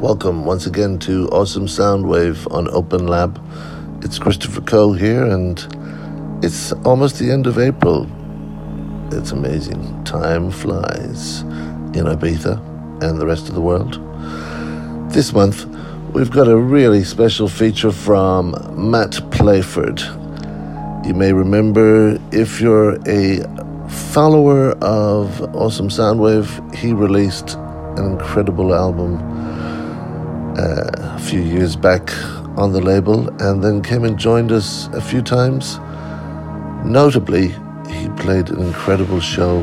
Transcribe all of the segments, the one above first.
Welcome once again to Awesome Soundwave on Open Lab. It's Christopher Coe here, and it's almost the end of April. It's amazing. Time flies in Ibiza and the rest of the world. This month, we've got a really special feature from Mat Playford. You may remember if you're a follower of Awesome Soundwave, he released an incredible album uh, a few years back on the label and then came and joined us a few times. Notably, he played an incredible show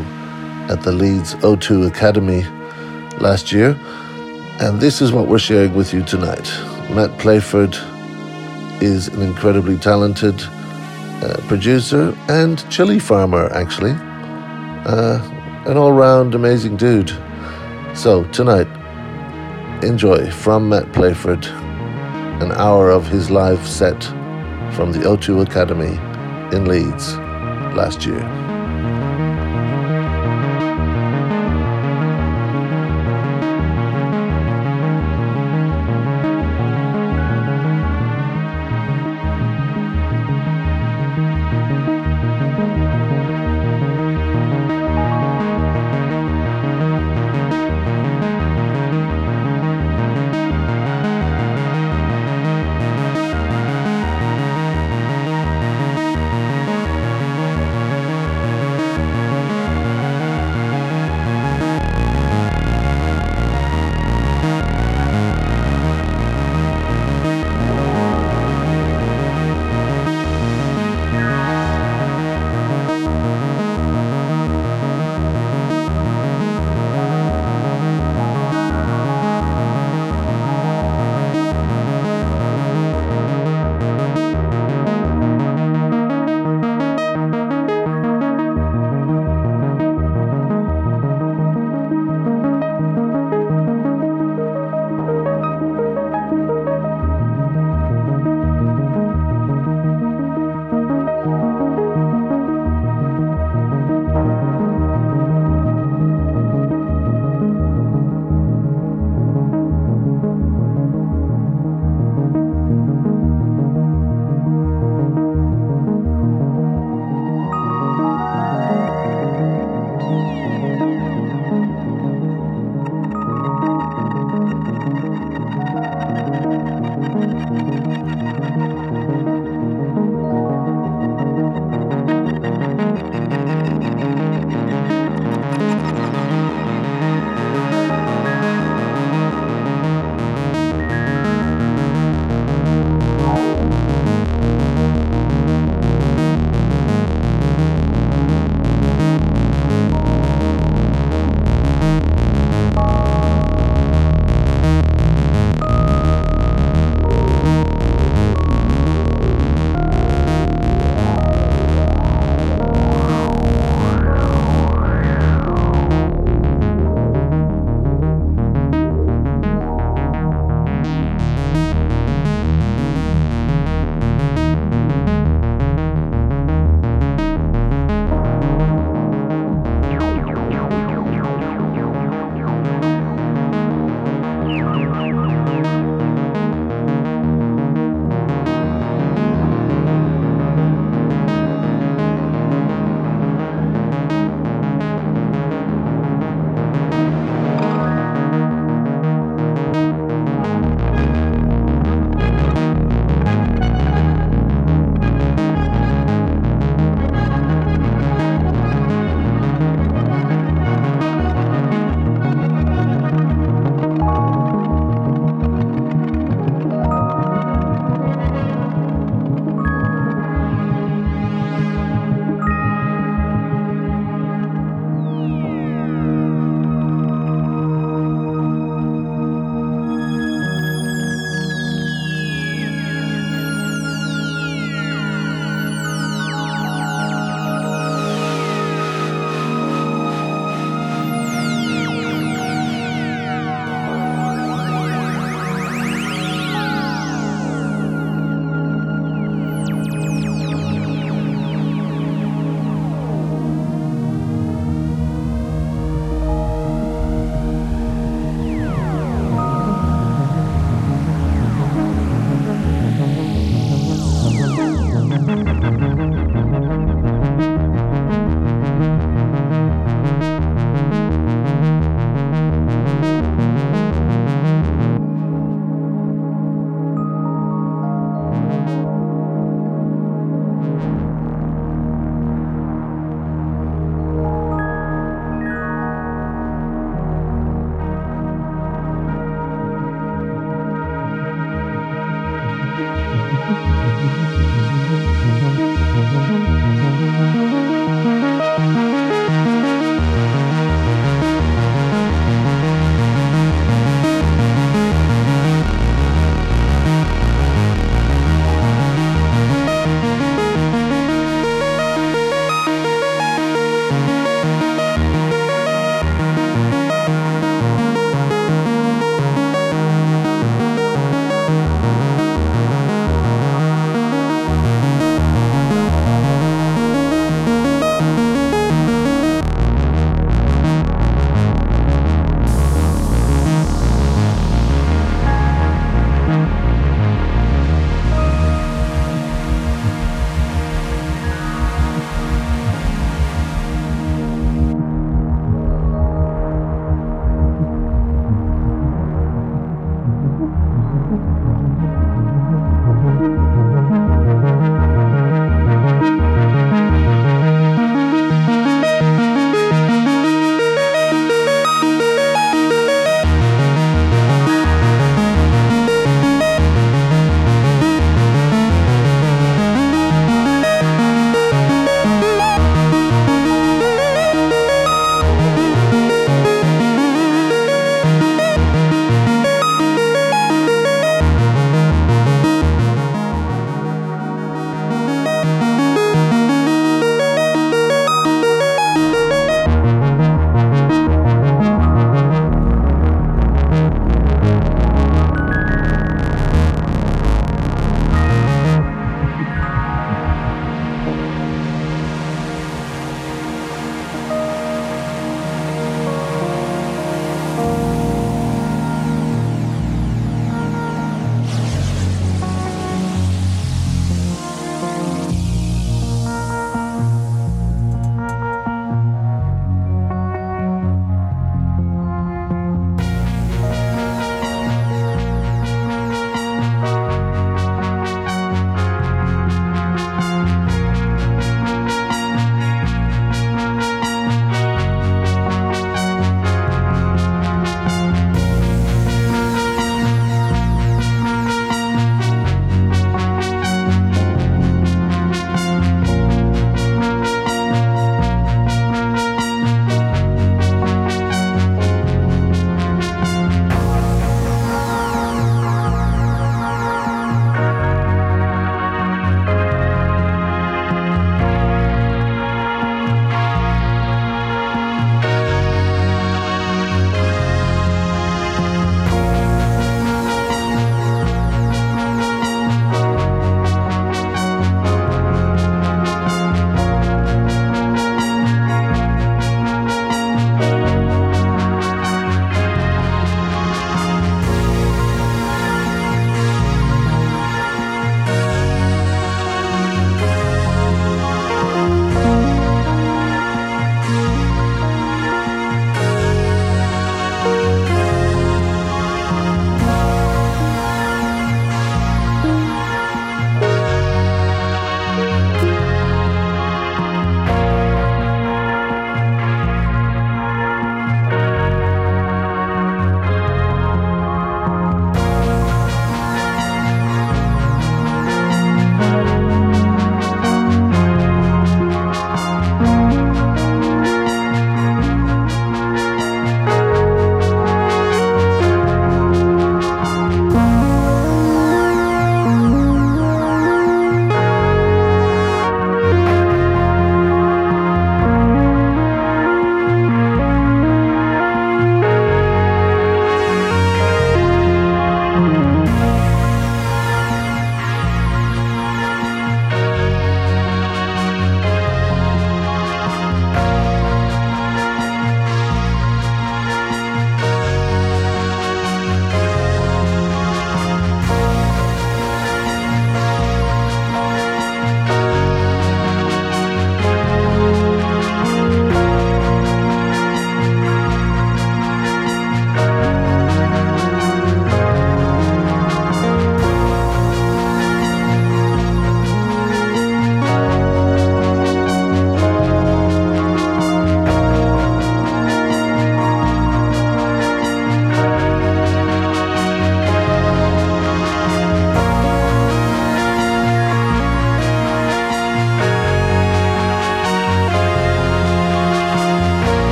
at the Leeds O2 Academy last year, and this is what we're sharing with you tonight. Mat Playford is an incredibly talented uh, producer and chili farmer, actually. Uh, an all round amazing dude. So, tonight, enjoy from Mat Playford an hour of his live set from the O2 Academy in Leeds last year.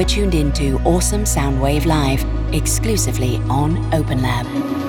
You are tuned into Awesome Soundwave Live, exclusively on OpenLab.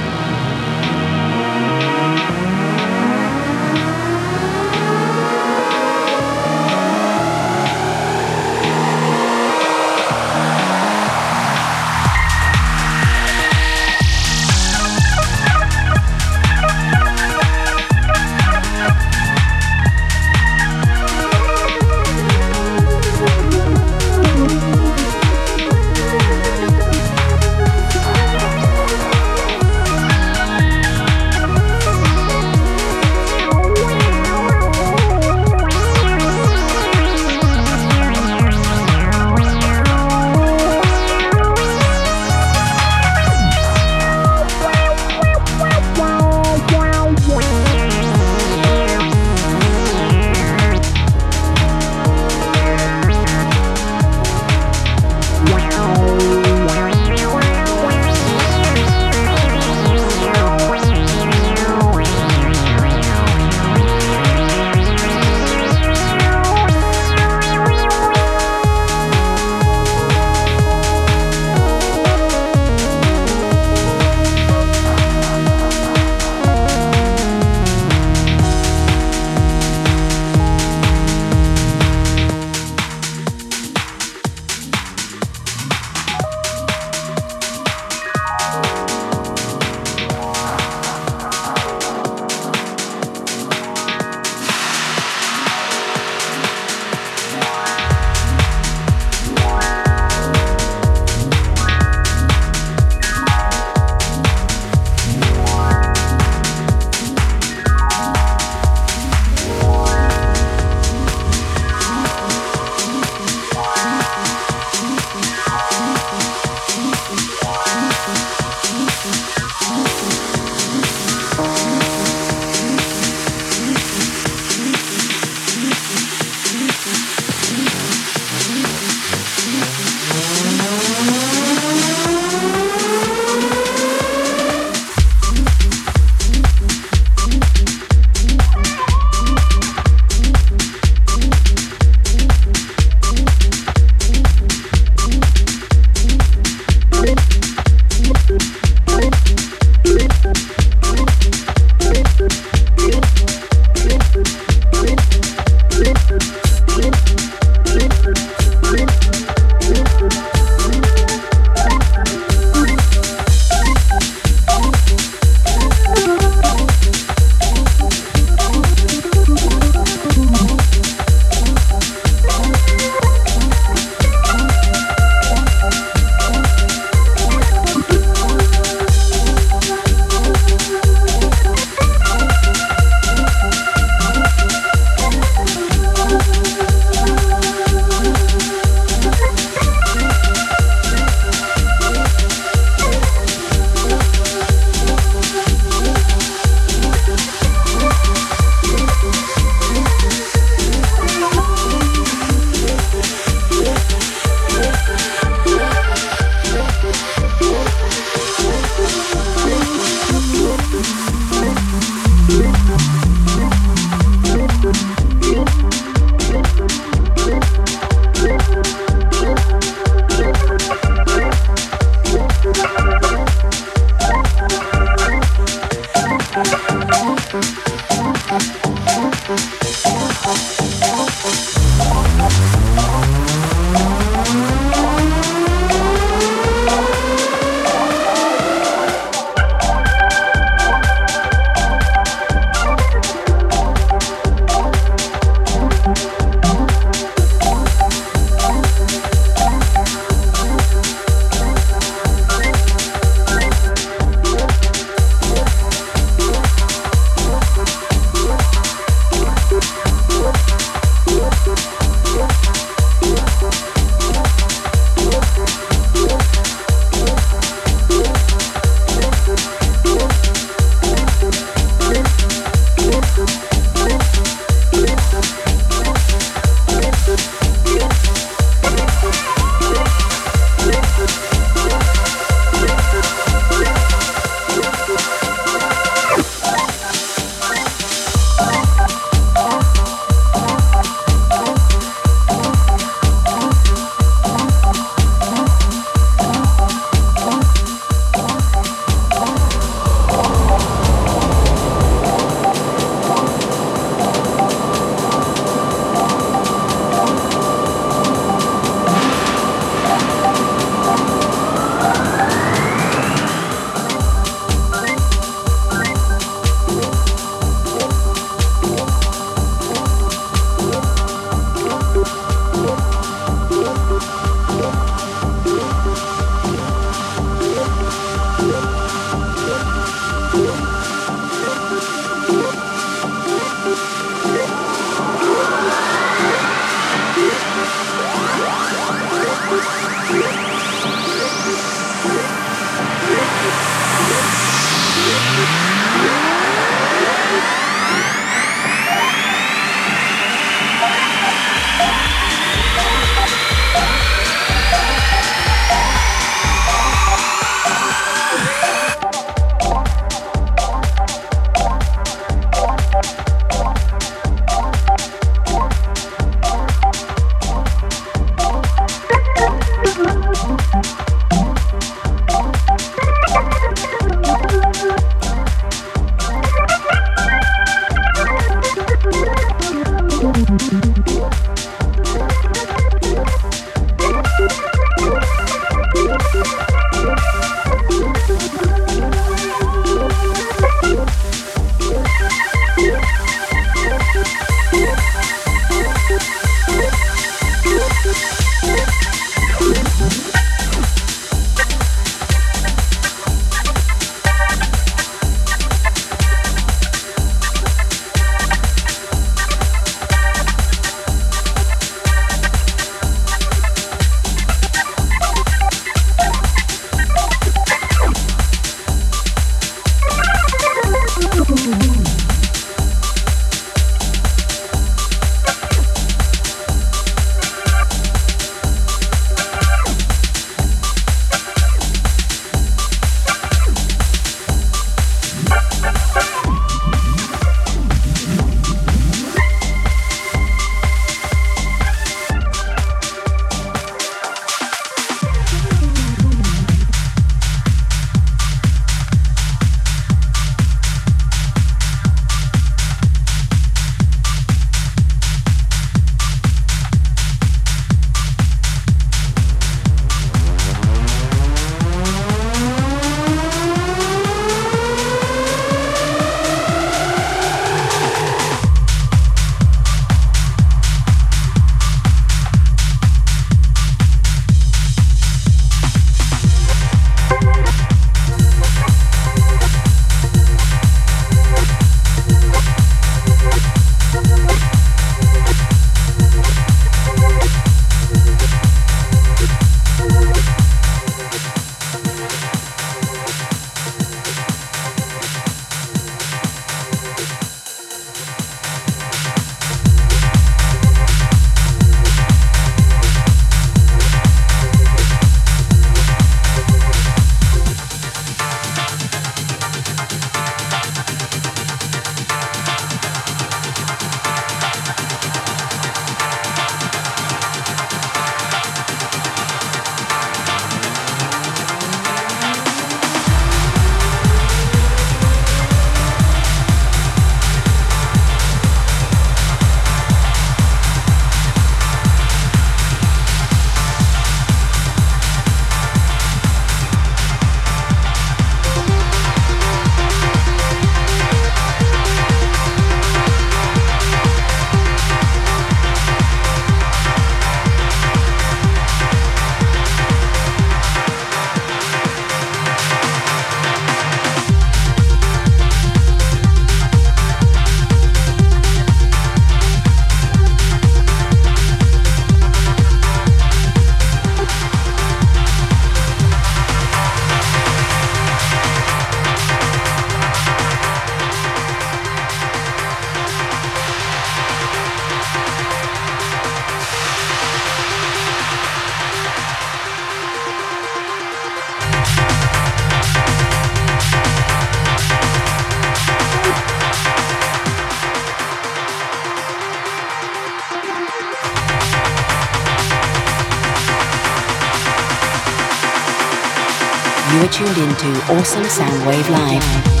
Into Awesome Soundwave Live.